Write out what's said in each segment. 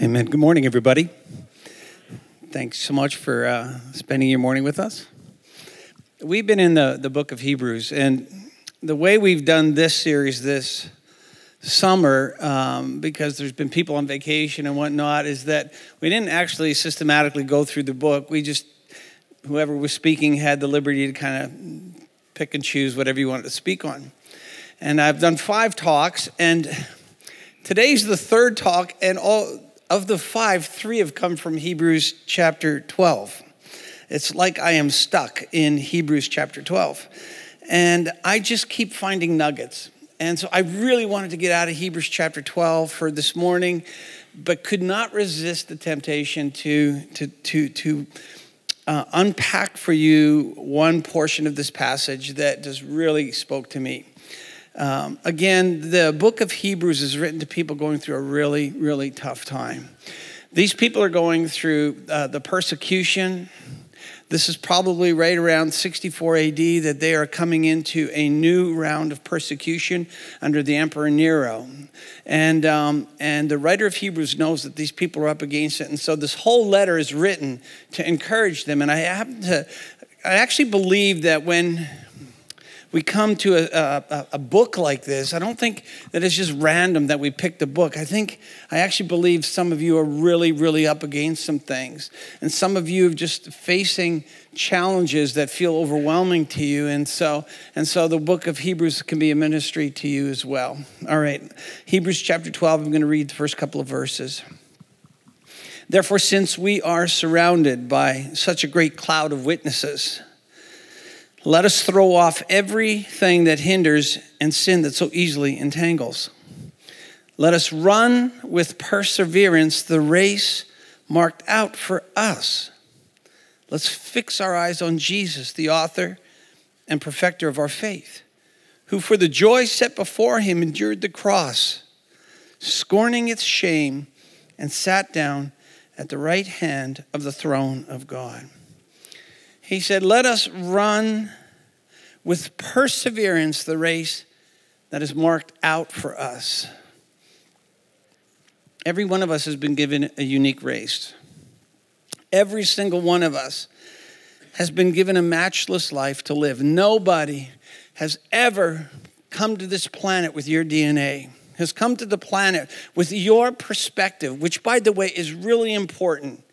Amen. Good morning, everybody. Thanks so much for uh, spending your morning with us. We've been in the, the book of Hebrews, and the way we've done this series this summer, um, because there's been people on vacation and whatnot, is that we didn't actually systematically go through the book. We just, whoever was speaking had the liberty to kind of pick and choose whatever you wanted to speak on. And I've done five talks, and today's the third talk, and all of the five, three have come from Hebrews chapter 12. It's like I am stuck in Hebrews chapter 12. And I just keep finding nuggets. And so I really wanted to get out of Hebrews chapter 12 for this morning, but could not resist the temptation to, to, to, to uh, unpack for you one portion of this passage that just really spoke to me. Um, again, the book of Hebrews is written to people going through a really, really tough time. These people are going through uh, the persecution. This is probably right around 64 AD that they are coming into a new round of persecution under the Emperor Nero. And, um, and the writer of Hebrews knows that these people are up against it. And so this whole letter is written to encourage them. And I happen to, I actually believe that when we come to a, a, a, book like this, I don't think that it's just random that we picked a book. I think, I actually believe some of you are really, really up against some things. And some of you are just facing challenges that feel overwhelming to you. And so, and so the book of Hebrews can be a ministry to you as well. All right, Hebrews chapter 12, I'm going to read the first couple of verses. Therefore, since we are surrounded by such a great cloud of witnesses, let us throw off everything that hinders and sin that so easily entangles. Let us run with perseverance the race marked out for us. Let's fix our eyes on Jesus, the author and perfecter of our faith, who for the joy set before him endured the cross, scorning its shame, and sat down at the right hand of the throne of God. He said, Let us run with perseverance the race that is marked out for us. Every one of us has been given a unique race. Every single one of us has been given a matchless life to live. Nobody has ever come to this planet with your DNA, has come to the planet with your perspective, which, by the way, is really important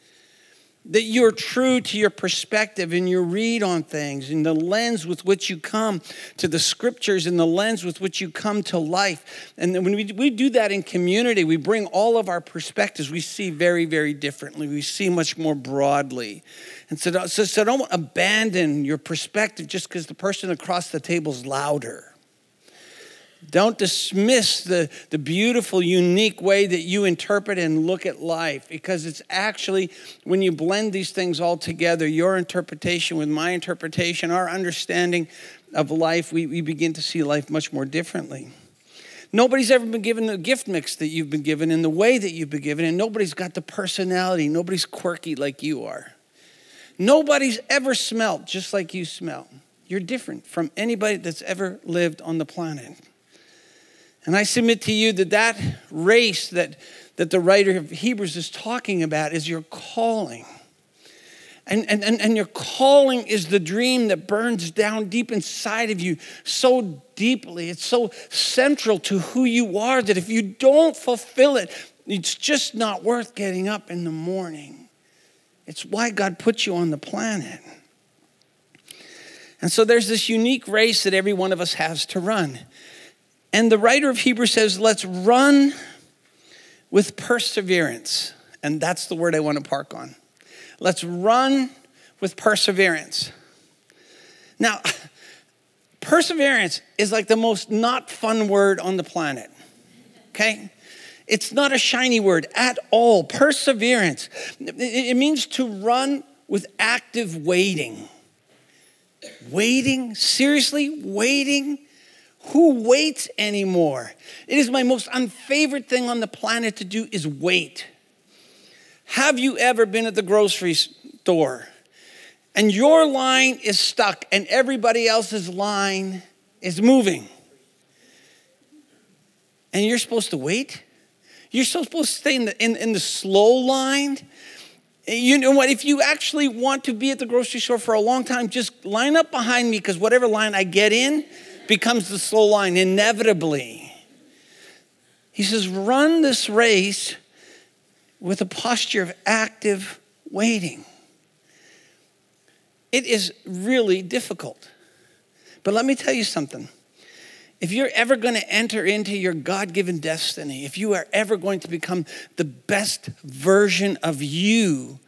that you're true to your perspective and your read on things and the lens with which you come to the scriptures and the lens with which you come to life. And when we, we do that in community, we bring all of our perspectives. We see very, very differently. We see much more broadly. And so, so, so don't abandon your perspective just because the person across the table is louder. Don't dismiss the, the beautiful, unique way that you interpret and look at life because it's actually, when you blend these things all together, your interpretation with my interpretation, our understanding of life, we, we begin to see life much more differently. Nobody's ever been given the gift mix that you've been given in the way that you've been given, and nobody's got the personality. Nobody's quirky like you are. Nobody's ever smelt just like you smell. You're different from anybody that's ever lived on the planet. And I submit to you that that race that, that the writer of Hebrews is talking about is your calling. And, and, and, and your calling is the dream that burns down deep inside of you so deeply. It's so central to who you are that if you don't fulfill it, it's just not worth getting up in the morning. It's why God put you on the planet. And so there's this unique race that every one of us has to run. And the writer of Hebrews says, let's run with perseverance. And that's the word I want to park on. Let's run with perseverance. Now, perseverance is like the most not fun word on the planet, okay? It's not a shiny word at all. Perseverance. It means to run with active waiting. Waiting? Seriously? Waiting? Who waits anymore? It is my most unfavorite thing on the planet to do is wait. Have you ever been at the grocery store and your line is stuck and everybody else's line is moving? And you're supposed to wait? You're supposed to stay in the, in, in the slow line. You know what? If you actually want to be at the grocery store for a long time, just line up behind me because whatever line I get in becomes the slow line inevitably. He says, run this race with a posture of active waiting. It is really difficult. But let me tell you something. If you're ever going to enter into your God given destiny, if you are ever going to become the best version of you,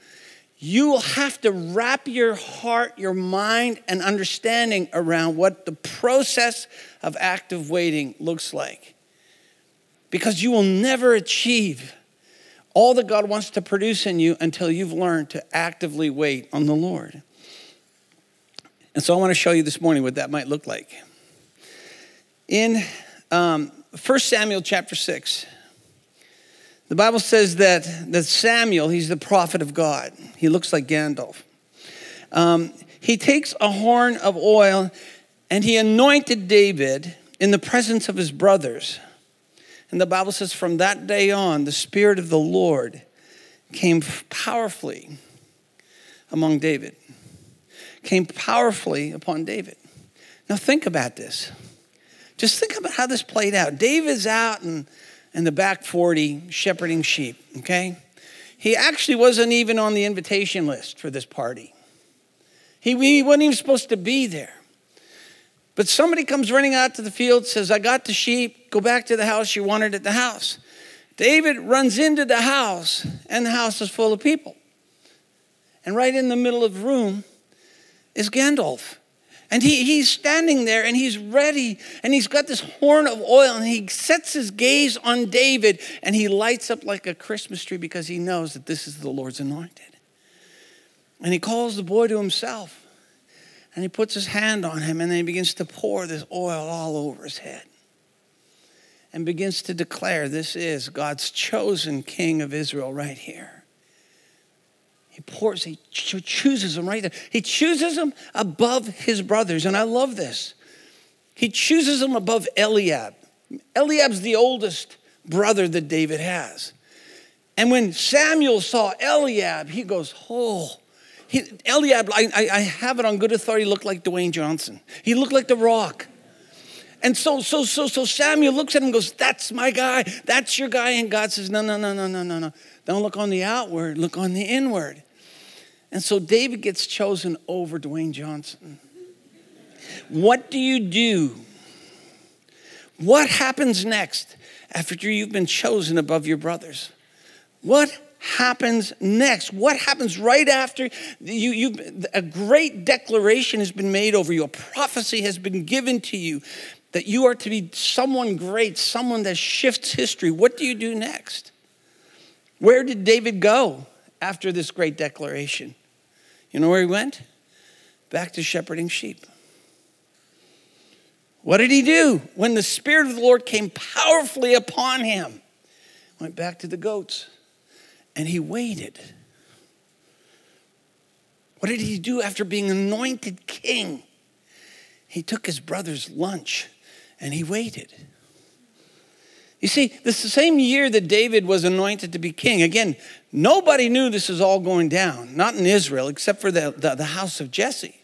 you will have to wrap your heart, your mind, and understanding around what the process of active waiting looks like. Because you will never achieve all that God wants to produce in you until you've learned to actively wait on the Lord. And so I want to show you this morning what that might look like. In um, 1 Samuel chapter 6, the Bible says that, that Samuel, he's the prophet of God. He looks like Gandalf. Um, he takes a horn of oil and he anointed David in the presence of his brothers. And the Bible says, from that day on, the Spirit of the Lord came powerfully among David, came powerfully upon David. Now, think about this. Just think about how this played out. David's out in, in the back 40 shepherding sheep, okay? He actually wasn't even on the invitation list for this party. He, he wasn't even supposed to be there. But somebody comes running out to the field, says, I got the sheep, go back to the house you wanted at the house. David runs into the house, and the house is full of people. And right in the middle of the room is Gandalf. And he, he's standing there and he's ready and he's got this horn of oil and he sets his gaze on David and he lights up like a Christmas tree because he knows that this is the Lord's anointed. And he calls the boy to himself and he puts his hand on him and then he begins to pour this oil all over his head and begins to declare this is God's chosen king of Israel right here. He pours, he chooses them right there. He chooses them above his brothers. And I love this. He chooses them above Eliab. Eliab's the oldest brother that David has. And when Samuel saw Eliab, he goes, Oh, he, Eliab, I, I have it on good authority, looked like Dwayne Johnson. He looked like The Rock. And so, so, so, so Samuel looks at him and goes, That's my guy. That's your guy. And God says, No, no, no, no, no, no, no. Don't look on the outward, look on the inward. And so David gets chosen over Dwayne Johnson. What do you do? What happens next after you've been chosen above your brothers? What happens next? What happens right after you, you a great declaration has been made over you, a prophecy has been given to you that you are to be someone great, someone that shifts history. What do you do next? Where did David go after this great declaration? You know where he went? Back to shepherding sheep. What did he do when the Spirit of the Lord came powerfully upon him? Went back to the goats and he waited. What did he do after being anointed king? He took his brother's lunch and he waited. You see, this is the same year that David was anointed to be king. Again, nobody knew this was all going down, not in Israel, except for the, the, the house of Jesse.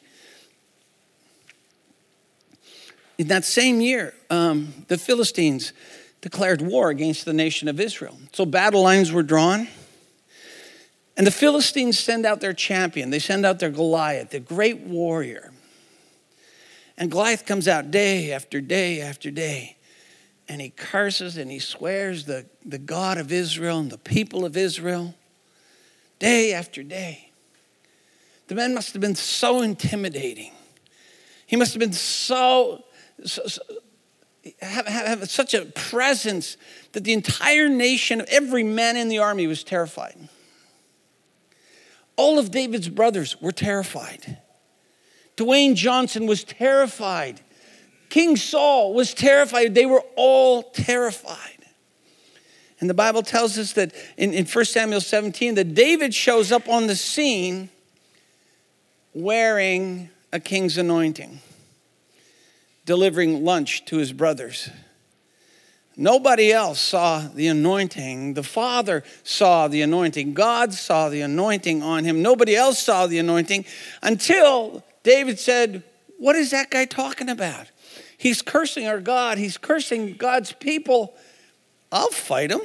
In that same year, um, the Philistines declared war against the nation of Israel. So battle lines were drawn. And the Philistines send out their champion. They send out their Goliath, the great warrior. And Goliath comes out day after day after day and he curses and he swears the, the God of Israel and the people of Israel day after day. The man must have been so intimidating. He must have been so, so, so have, have, have such a presence that the entire nation, every man in the army was terrified. All of David's brothers were terrified. Dwayne Johnson was terrified. King Saul was terrified. They were all terrified. And the Bible tells us that in, in 1 Samuel 17 that David shows up on the scene wearing a king's anointing, delivering lunch to his brothers. Nobody else saw the anointing. The Father saw the anointing. God saw the anointing on him. Nobody else saw the anointing until David said, What is that guy talking about? He's cursing our God. He's cursing God's people. I'll fight him.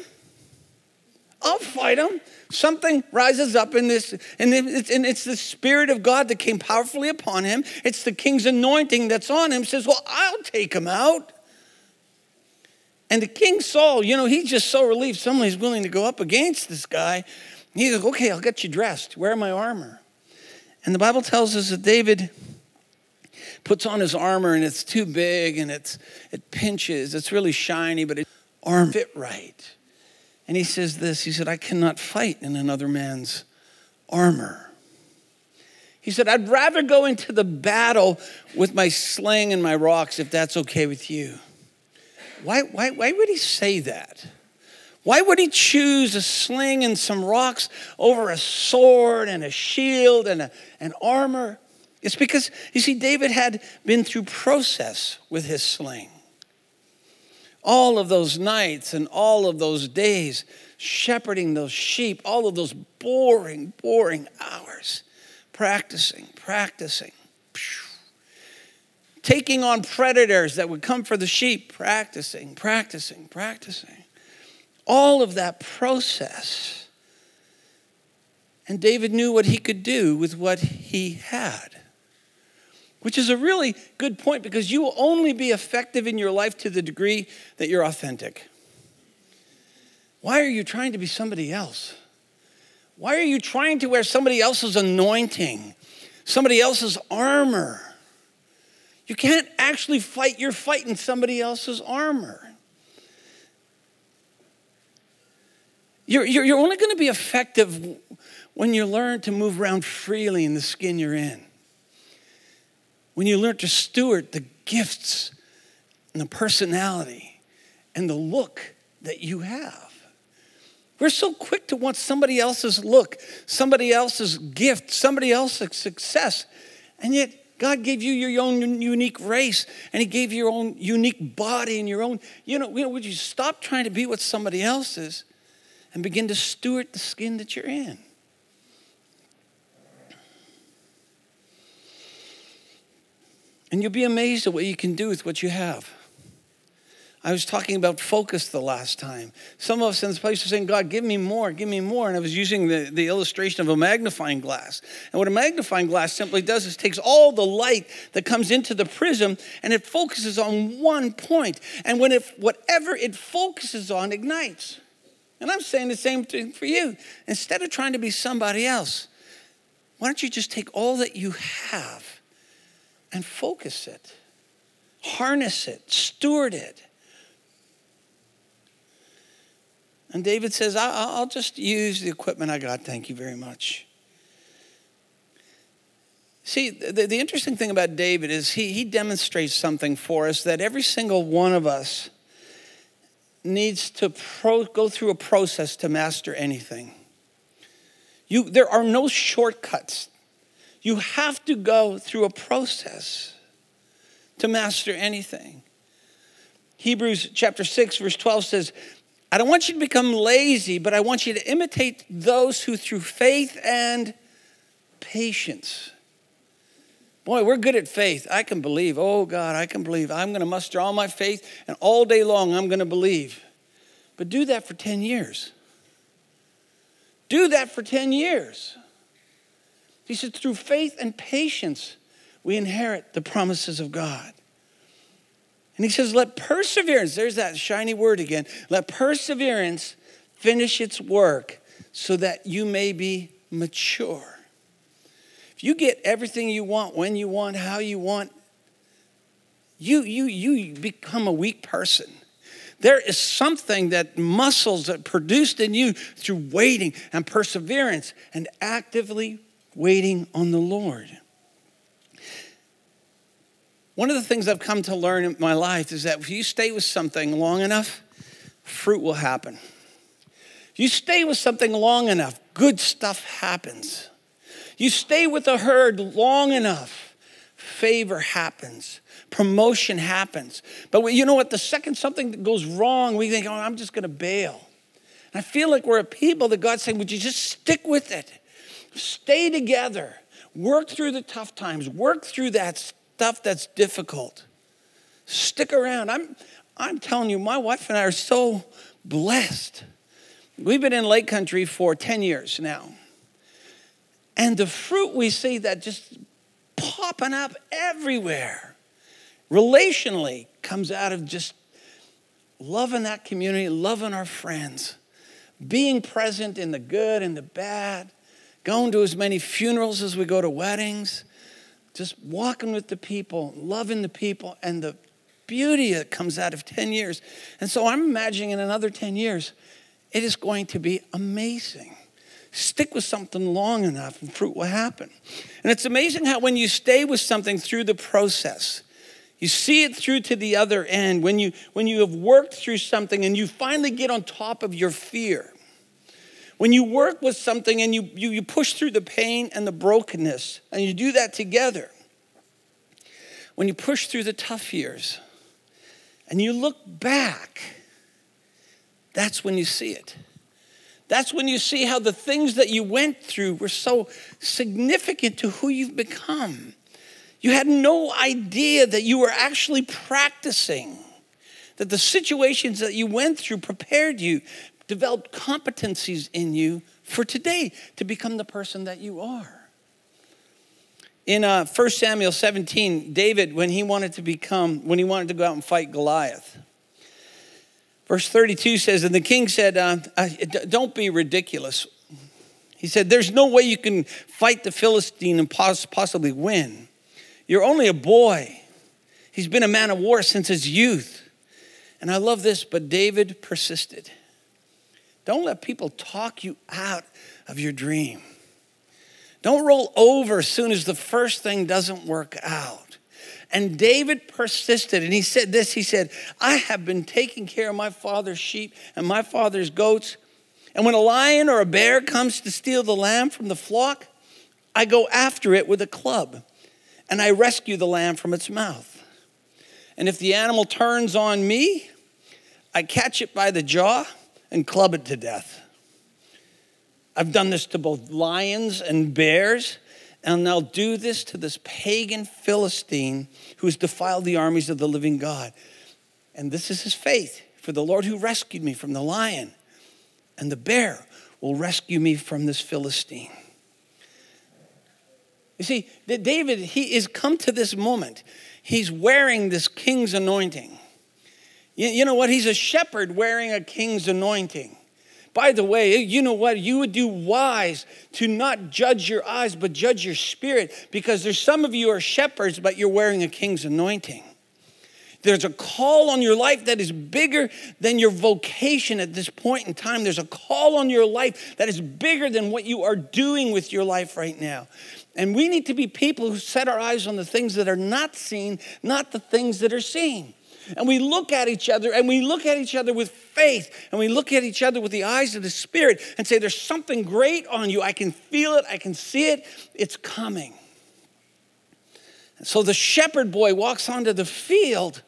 I'll fight him. Something rises up in this, and it's, and it's the Spirit of God that came powerfully upon him. It's the king's anointing that's on him. Says, Well, I'll take him out. And the king Saul, you know, he's just so relieved somebody's willing to go up against this guy. He goes, Okay, I'll get you dressed. Wear my armor. And the Bible tells us that David puts on his armor and it's too big and it's it pinches. It's really shiny, but it arm fit right. And he says this, he said, I cannot fight in another man's armor. He said, I'd rather go into the battle with my sling and my rocks if that's okay with you. Why, why, why would he say that? Why would he choose a sling and some rocks over a sword and a shield and a, an armor? It's because, you see, David had been through process with his sling. All of those nights and all of those days shepherding those sheep, all of those boring, boring hours, practicing, practicing, taking on predators that would come for the sheep, practicing, practicing, practicing. All of that process. And David knew what he could do with what he had which is a really good point because you will only be effective in your life to the degree that you're authentic. Why are you trying to be somebody else? Why are you trying to wear somebody else's anointing, somebody else's armor? You can't actually fight your fight in somebody else's armor. You're, you're, you're only going to be effective when you learn to move around freely in the skin you're in when you learn to steward the gifts and the personality and the look that you have. We're so quick to want somebody else's look, somebody else's gift, somebody else's success. And yet, God gave you your own unique race, and He gave you your own unique body and your own. You know, you know, would you stop trying to be what somebody else is and begin to steward the skin that you're in? And you'll be amazed at what you can do with what you have. I was talking about focus the last time. Some of us in this place are saying, God, give me more, give me more. And I was using the, the illustration of a magnifying glass. And what a magnifying glass simply does is takes all the light that comes into the prism and it focuses on one point. And when it, whatever it focuses on ignites. And I'm saying the same thing for you. Instead of trying to be somebody else, why don't you just take all that you have and focus it, harness it, steward it. And David says, I'll just use the equipment I got. Thank you very much. See, the, the interesting thing about David is he, he demonstrates something for us that every single one of us needs to pro, go through a process to master anything. You, there are no shortcuts you have to go through a process to master anything. Hebrews chapter 6, verse 12 says, I don't want you to become lazy, but I want you to imitate those who through faith and patience. Boy, we're good at faith. I can believe. Oh, God, I can believe. I'm going to muster all my faith, and all day long I'm going to believe. But do that for 10 years. Do that for 10 years. He said, through faith and patience, we inherit the promises of God. And he says, let perseverance, there's that shiny word again, let perseverance finish its work so that you may be mature. You get everything you want, when you want, how you want, you, you, you become a weak person. There is something that muscles that produced in you through waiting and perseverance and actively waiting on the Lord. One of the things I've come to learn in my life is that if you stay with something long enough, fruit will happen. If you stay with something long enough, good stuff happens. You stay with a herd long enough, favor happens, promotion happens. But you know what? The second something goes wrong, we think, oh, I'm just going to bail. And I feel like we're a people that God's saying, would you just stick with it? Stay together. Work through the tough times. Work through that stuff that's difficult. Stick around. I'm, I'm telling you, my wife and I are so blessed. We've been in Lake Country for 10 years now. And the fruit we see that just popping up everywhere, relationally, comes out of just loving that community, loving our friends, being present in the good and the bad, going to as many funerals as we go to weddings, just walking with the people, loving the people, and the beauty that comes out of 10 years. And so I'm imagining in another 10 years, it is going to be amazing. Stick with something long enough and fruit will happen. And it's amazing how when you stay with something through the process, you see it through to the other end. When you, when you have worked through something and you finally get on top of your fear, when you work with something and you, you, you push through the pain and the brokenness, and you do that together, when you push through the tough years and you look back, that's when you see it. That's when you see how the things that you went through were so significant to who you've become. You had no idea that you were actually practicing, that the situations that you went through prepared you, developed competencies in you for today to become the person that you are. In uh, 1 Samuel 17, David, when he wanted to become, when he wanted to go out and fight Goliath, Verse 32 says, And the king said, uh, uh Don't be ridiculous. He said, There's no way you can fight the Philistine and possibly win. You're only a boy. He's been a man of war since his youth. And I love this, but David persisted. Don't let people talk you out of your dream. Don't roll over as soon as the first thing doesn't work out. And David persisted and he said this He said, I have been taking care of my father's sheep and my father's goats. And when a lion or a bear comes to steal the lamb from the flock, I go after it with a club and I rescue the lamb from its mouth. And if the animal turns on me, I catch it by the jaw and club it to death. I've done this to both lions and bears and they'll do this to this pagan Philistine who has defiled the armies of the living God. And this is his faith. For the Lord who rescued me from the lion and the bear will rescue me from this Philistine. You see, David, he is come to this moment. He's wearing this king's anointing. You know what? He's a shepherd wearing a king's anointing. By the way, you know what? You would do wise to not judge your eyes, but judge your spirit, because there's some of you are shepherds, but you're wearing a king's anointing. There's a call on your life that is bigger than your vocation at this point in time. There's a call on your life that is bigger than what you are doing with your life right now. And we need to be people who set our eyes on the things that are not seen, not the things that are seen. And we look at each other and we look at each other with faith and we look at each other with the eyes of the Spirit and say, There's something great on you. I can feel it, I can see it, it's coming. And so the shepherd boy walks onto the field,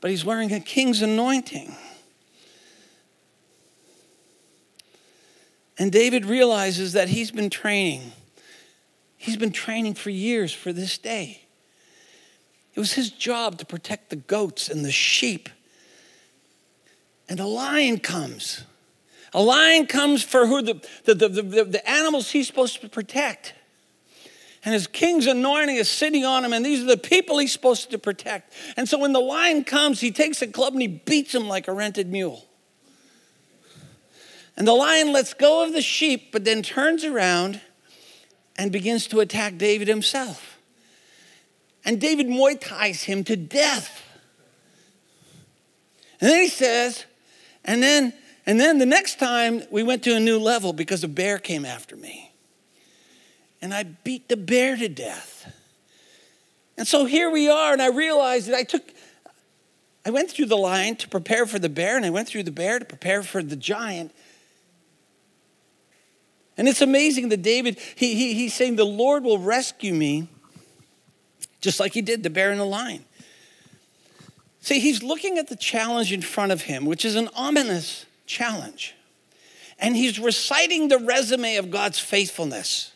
but he's wearing a king's anointing. And David realizes that he's been training. He's been training for years for this day. It was his job to protect the goats and the sheep. And a lion comes. A lion comes for who the, the, the, the, the animals he's supposed to protect. And his king's anointing is sitting on him, and these are the people he's supposed to protect. And so when the lion comes, he takes a club and he beats him like a rented mule. And the lion lets go of the sheep, but then turns around and begins to attack David himself. And David Muay Thais him to death. And then he says, and then, and then the next time we went to a new level because a bear came after me. And I beat the bear to death. And so here we are, and I realized that I took, I went through the lion to prepare for the bear, and I went through the bear to prepare for the giant. And it's amazing that David, he, he, he's saying, The Lord will rescue me just like he did the bear and the lion. See, he's looking at the challenge in front of him, which is an ominous challenge. And he's reciting the resume of God's faithfulness.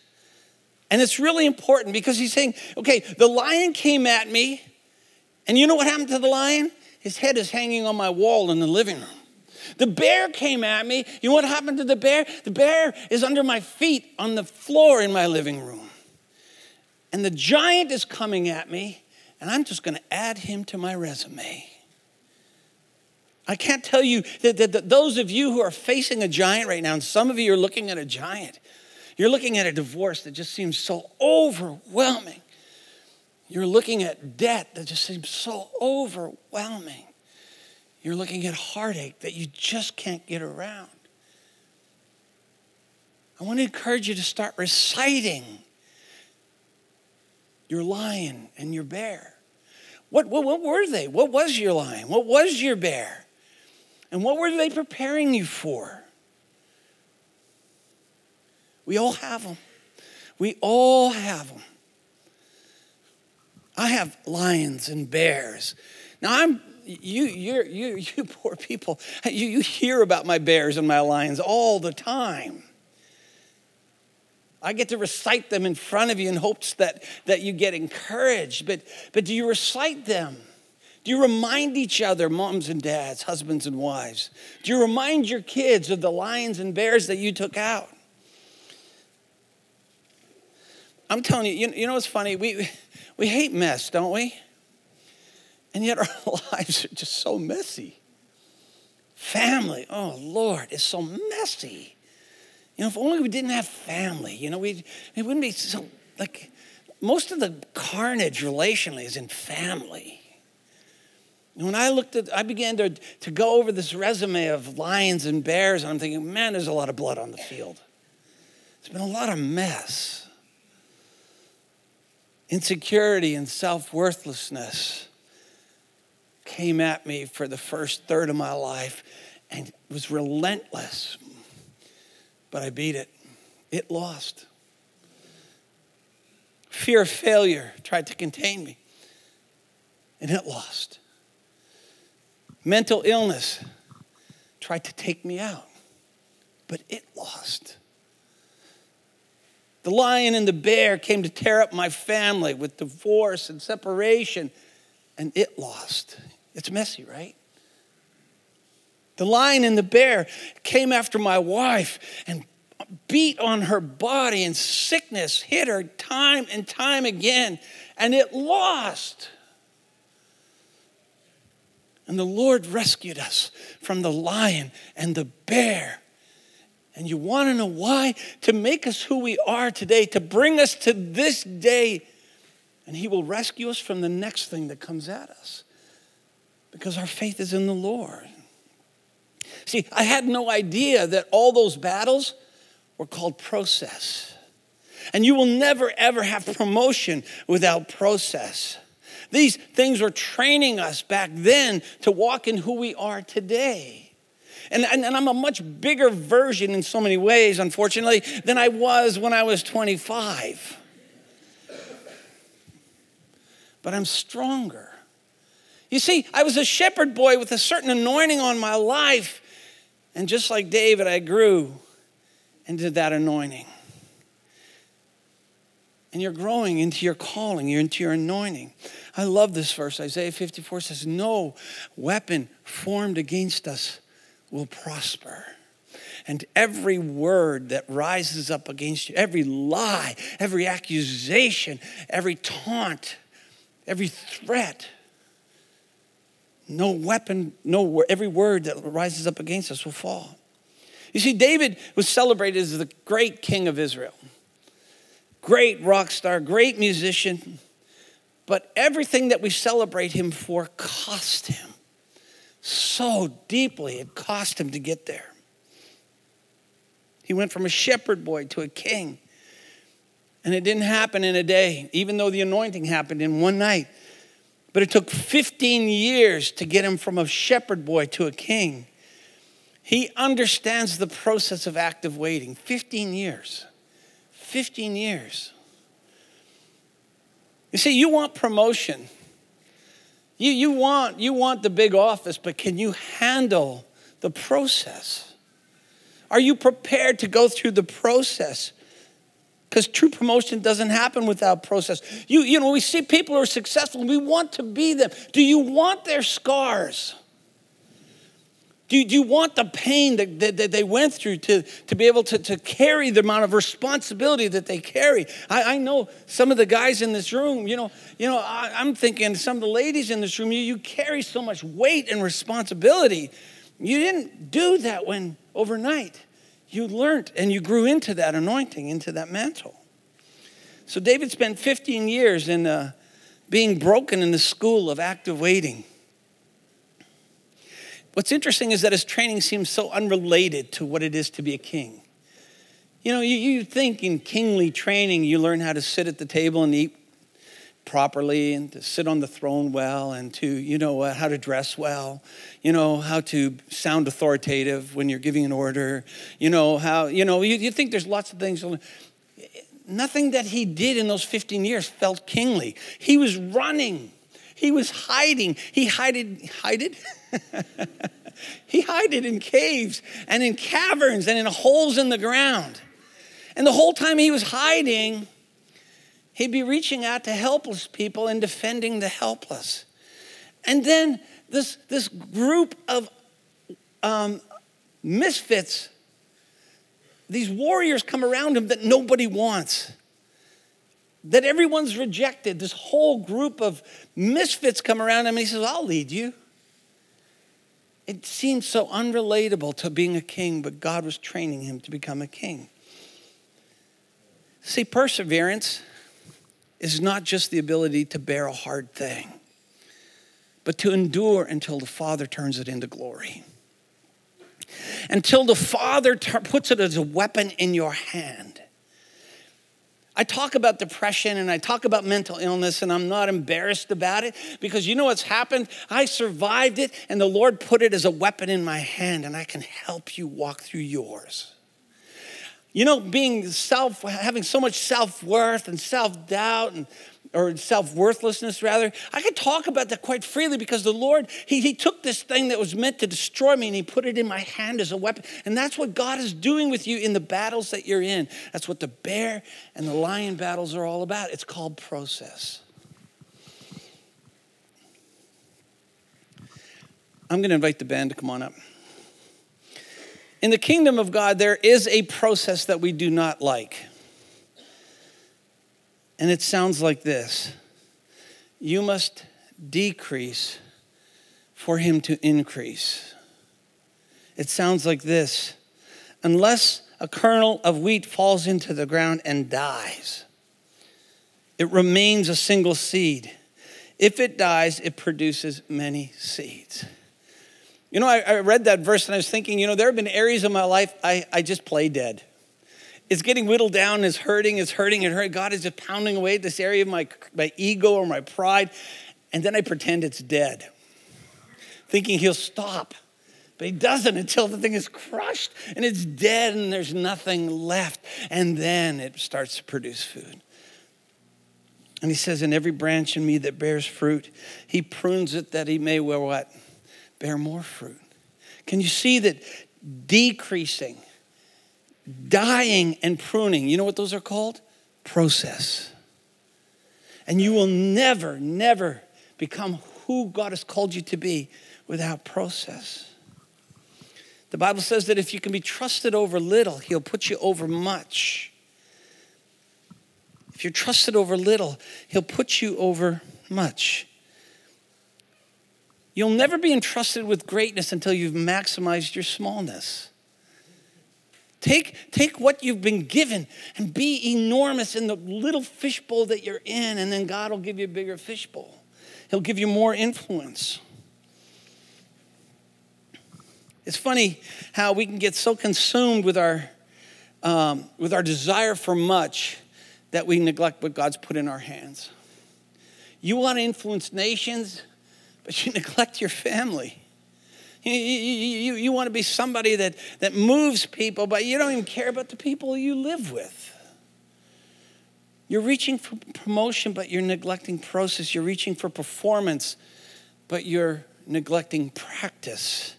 And it's really important because he's saying, okay, the lion came at me, and you know what happened to the lion? His head is hanging on my wall in the living room. The bear came at me. You know what happened to the bear? The bear is under my feet on the floor in my living room. And the giant is coming at me, and I'm just going to add him to my resume. I can't tell you that, that, that, those of you who are facing a giant right now, and some of you are looking at a giant, you're looking at a divorce that just seems so overwhelming. You're looking at debt that just seems so overwhelming. You're looking at heartache that you just can't get around. I want to encourage you to start reciting your lion and your bear. What, what, what were they? What was your lion? What was your bear? And what were they preparing you for? We all have them. We all have them. I have lions and bears. Now I'm you you you you poor people. You you hear about my bears and my lions all the time. I get to recite them in front of you in hopes that, that you get encouraged. But, but do you recite them? Do you remind each other, moms and dads, husbands and wives? Do you remind your kids of the lions and bears that you took out? I'm telling you, you, you know what's funny? We, we hate mess, don't we? And yet our lives are just so messy. Family, oh Lord, is so messy. You know, if only we didn't have family, you know, we it wouldn't be so like most of the carnage relationally is in family. when I looked at, I began to, to go over this resume of lions and bears, and I'm thinking, man, there's a lot of blood on the field. It's been a lot of mess. Insecurity and self worthlessness came at me for the first third of my life and was relentless but I beat it. It lost. Fear of failure tried to contain me, and it lost. Mental illness tried to take me out, but it lost. The lion and the bear came to tear up my family with divorce and separation, and it lost. It's messy, right? The lion and the bear came after my wife and beat on her body, and sickness hit her time and time again, and it lost. And the Lord rescued us from the lion and the bear. And you want to know why? To make us who we are today, to bring us to this day. And He will rescue us from the next thing that comes at us because our faith is in the Lord. See, I had no idea that all those battles were called process. And you will never, ever have promotion without process. These things were training us back then to walk in who we are today. And, and, and, I'm a much bigger version in so many ways, unfortunately, than I was when I was 25. But I'm stronger. You see, I was a shepherd boy with a certain anointing on my life and just like David, I grew into that anointing. And you're growing into your calling, you're into your anointing. I love this verse. Isaiah 54 says, No weapon formed against us will prosper. And every word that rises up against you, every lie, every accusation, every taunt, every threat, no weapon, no every word that rises up against us will fall. You see, David was celebrated as the great king of Israel, great rock star, great musician, but everything that we celebrate him for cost him so deeply. It cost him to get there. He went from a shepherd boy to a king. And it didn't happen in a day, even though the anointing happened in one night. But it took 15 years to get him from a shepherd boy to a king. He understands the process of active waiting. 15 years. 15 years. You see, you want promotion. You, you, want, you want the big office, but can you handle the process? Are you prepared to go through the process? Because true promotion doesn't happen without process. You, you know, we see people who are successful, we want to be them. Do you want their scars? Do you, do you want the pain that, that, that, they went through to, to be able to, to carry the amount of responsibility that they carry? I, I know some of the guys in this room, you know, you know I, am thinking some of the ladies in this room, you, you carry so much weight and responsibility. You didn't do that when overnight. You learned and you grew into that anointing, into that mantle. So David spent 15 years in uh, being broken in the school of active waiting. What's interesting is that his training seems so unrelated to what it is to be a king. You know, you, you think in kingly training, you learn how to sit at the table and eat properly and to sit on the throne well and to, you know, uh, how to dress well, you know, how to sound authoritative when you're giving an order, you know, how, you know, you, you think there's lots of things. Nothing that he did in those 15 years felt kingly. He was running he was hiding. He hided, hided? he hided in caves and in caverns and in holes in the ground. And the whole time he was hiding, he'd be reaching out to helpless people and defending the helpless. And then this, this group of um, misfits, these warriors come around him that nobody wants that everyone's rejected. This whole group of misfits come around him and he says, I'll lead you. It seems so unrelatable to being a king, but God was training him to become a king. See, perseverance is not just the ability to bear a hard thing, but to endure until the Father turns it into glory. Until the Father puts it as a weapon in your hand. I talk about depression and I talk about mental illness, and I'm not embarrassed about it because you know what's happened? I survived it, and the Lord put it as a weapon in my hand, and I can help you walk through yours. You know, being self, having so much self worth and self doubt and or self worthlessness, rather. I could talk about that quite freely because the Lord, he, he took this thing that was meant to destroy me and He put it in my hand as a weapon. And that's what God is doing with you in the battles that you're in. That's what the bear and the lion battles are all about. It's called process. I'm going to invite the band to come on up. In the kingdom of God, there is a process that we do not like. And it sounds like this You must decrease for him to increase. It sounds like this Unless a kernel of wheat falls into the ground and dies, it remains a single seed. If it dies, it produces many seeds. You know, I, I, read that verse and I was thinking, you know, there have been areas of my life I, I just play dead it's getting whittled down, it's hurting, it's hurting, and hurting. God is just pounding away at this area of my, my ego or my pride. And then I pretend it's dead, thinking he'll stop. But he doesn't until the thing is crushed and it's dead and there's nothing left. And then it starts to produce food. And he says, In every branch in me that bears fruit, he prunes it that he may wear what? Bear more fruit. Can you see that decreasing dying and pruning. You know what those are called? Process. And you will never, never become who God has called you to be without process. The Bible says that if you can be trusted over little, He'll put you over much. If you're trusted over little, He'll put you over much. You'll never be entrusted with greatness until you've maximized your smallness. Take, take what you've been given and be enormous in the little fishbowl that you're in, and then God will give you a bigger fishbowl. He'll give you more influence. It's funny how we can get so consumed with our, um, with our desire for much that we neglect what God's put in our hands. You want to influence nations, but you neglect your family. You, you, you, want to be somebody that, that moves people, but you don't even care about the people you live with. You're reaching for promotion, but you're neglecting process. You're reaching for performance, but you're neglecting practice.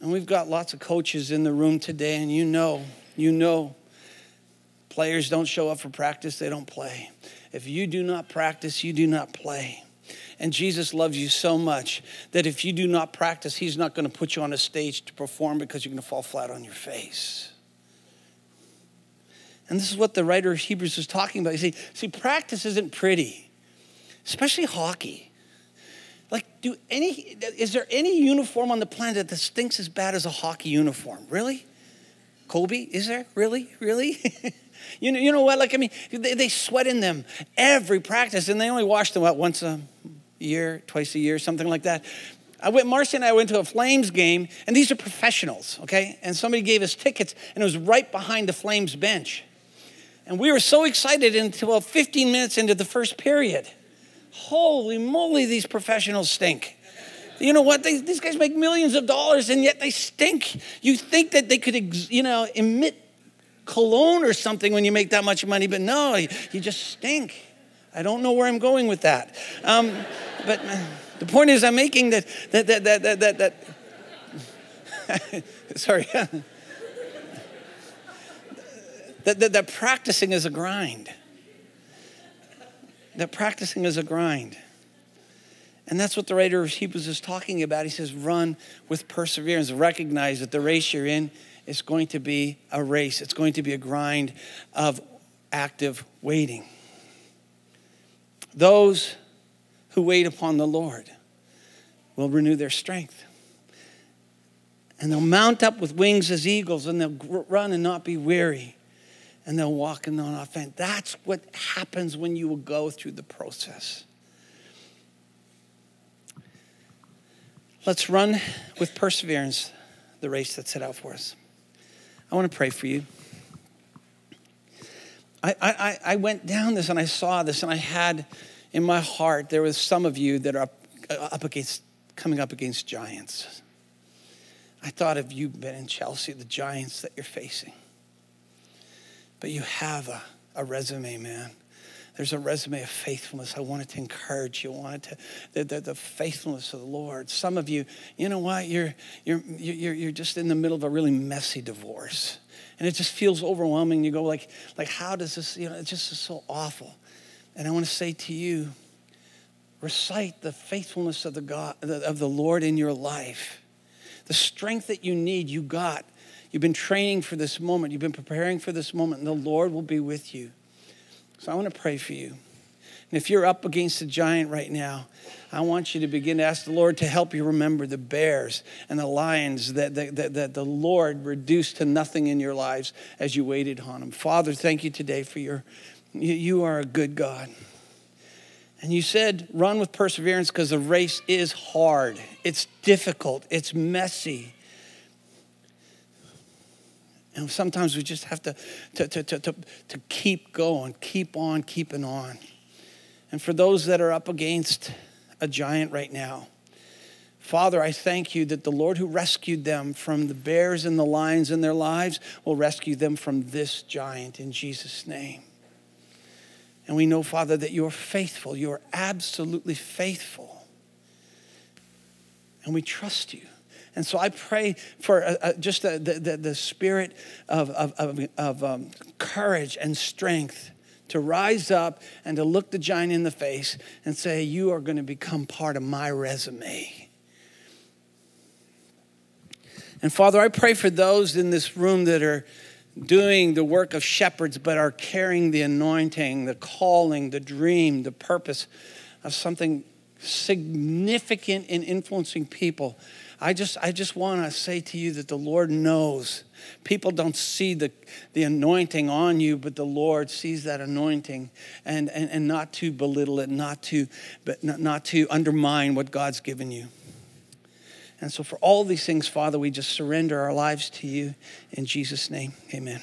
And we've got lots of coaches in the room today, and you know, you know, players don't show up for practice, they don't play. If you do not practice, you do not play. And Jesus loves you so much that if you do not practice, He's not going to put you on a stage to perform because you're going to fall flat on your face. And this is what the writer of Hebrews is talking about. You see, see, practice isn't pretty, especially hockey. Like, do any is there any uniform on the planet that stinks as bad as a hockey uniform? Really? Kobe, is there? Really? Really? you know, you know what? Like, I mean, they, they sweat in them every practice, and they only wash them what once a year, twice a year, something like that. I went, Marcy and I went to a Flames game, and these are professionals, okay? And somebody gave us tickets, and it was right behind the Flames bench. And we were so excited until 15 minutes into the first period. Holy moly, these professionals stink. You know what? They, these guys make millions of dollars and yet they stink. You think that they could, you know, emit cologne or something when you make that much money, but no, you just stink. I don't know where I'm going with that. Um, but the point is, I'm making that, that, that, that, that, that, that sorry. that, that, that practicing is a grind. That practicing is a grind. And that's what the writer of Hebrews is talking about. He says, run with perseverance. Recognize that the race you're in is going to be a race, it's going to be a grind of active waiting. Those who wait upon the Lord will renew their strength. And they'll mount up with wings as eagles, and they'll run and not be weary and they'll walk in on offense. That's what happens when you will go through the process. Let's run with perseverance the race that's set out for us. I want to pray for you. I, I, I went down this and I saw this, and I had in my heart there was some of you that are up, uh, up against coming up against giants. I thought of you been in Chelsea, the giants that you're facing. But you have a, a resume, man. There's a resume of faithfulness. I wanted to encourage you. I wanted to, the, the, the faithfulness of the Lord. Some of you, you know what? You're, you're, you're, you're just in the middle of a really messy divorce. And it just feels overwhelming. You go like, like, how does this, you know, it just is so awful. And I want to say to you, recite the faithfulness of the God, of the Lord in your life. The strength that you need, you got You've been training for this moment. You've been preparing for this moment, and the Lord will be with you. So I want to pray for you. And if you're up against a giant right now, I want you to begin to ask the Lord to help you remember the bears and the lions that, that, that, that, the Lord reduced to nothing in your lives as you waited on Him. Father, thank you today for your, you, you are a good God. And you said, run with perseverance because the race is hard, it's difficult, it's messy. And sometimes we just have to, to, to, to, to, to keep going, keep on keeping on. And for those that are up against a giant right now, Father, I thank you that the Lord who rescued them from the bears and the lions in their lives will rescue them from this giant in Jesus' name. And we know, Father, that you are faithful. You are absolutely faithful. And we trust you. And so I pray for uh, uh, just the, the, the, spirit of, of, of, of um, courage and strength to rise up and to look the giant in the face and say, You are going to become part of my resume. And Father, I pray for those in this room that are doing the work of shepherds but are carrying the anointing, the calling, the dream, the purpose of something significant in influencing people. I just, I just want to say to you that the Lord knows. People don't see the, the anointing on you, but the Lord sees that anointing and, and, and not to belittle it, not to, but not, not to undermine what God's given you. And so, for all these things, Father, we just surrender our lives to you in Jesus' name. Amen.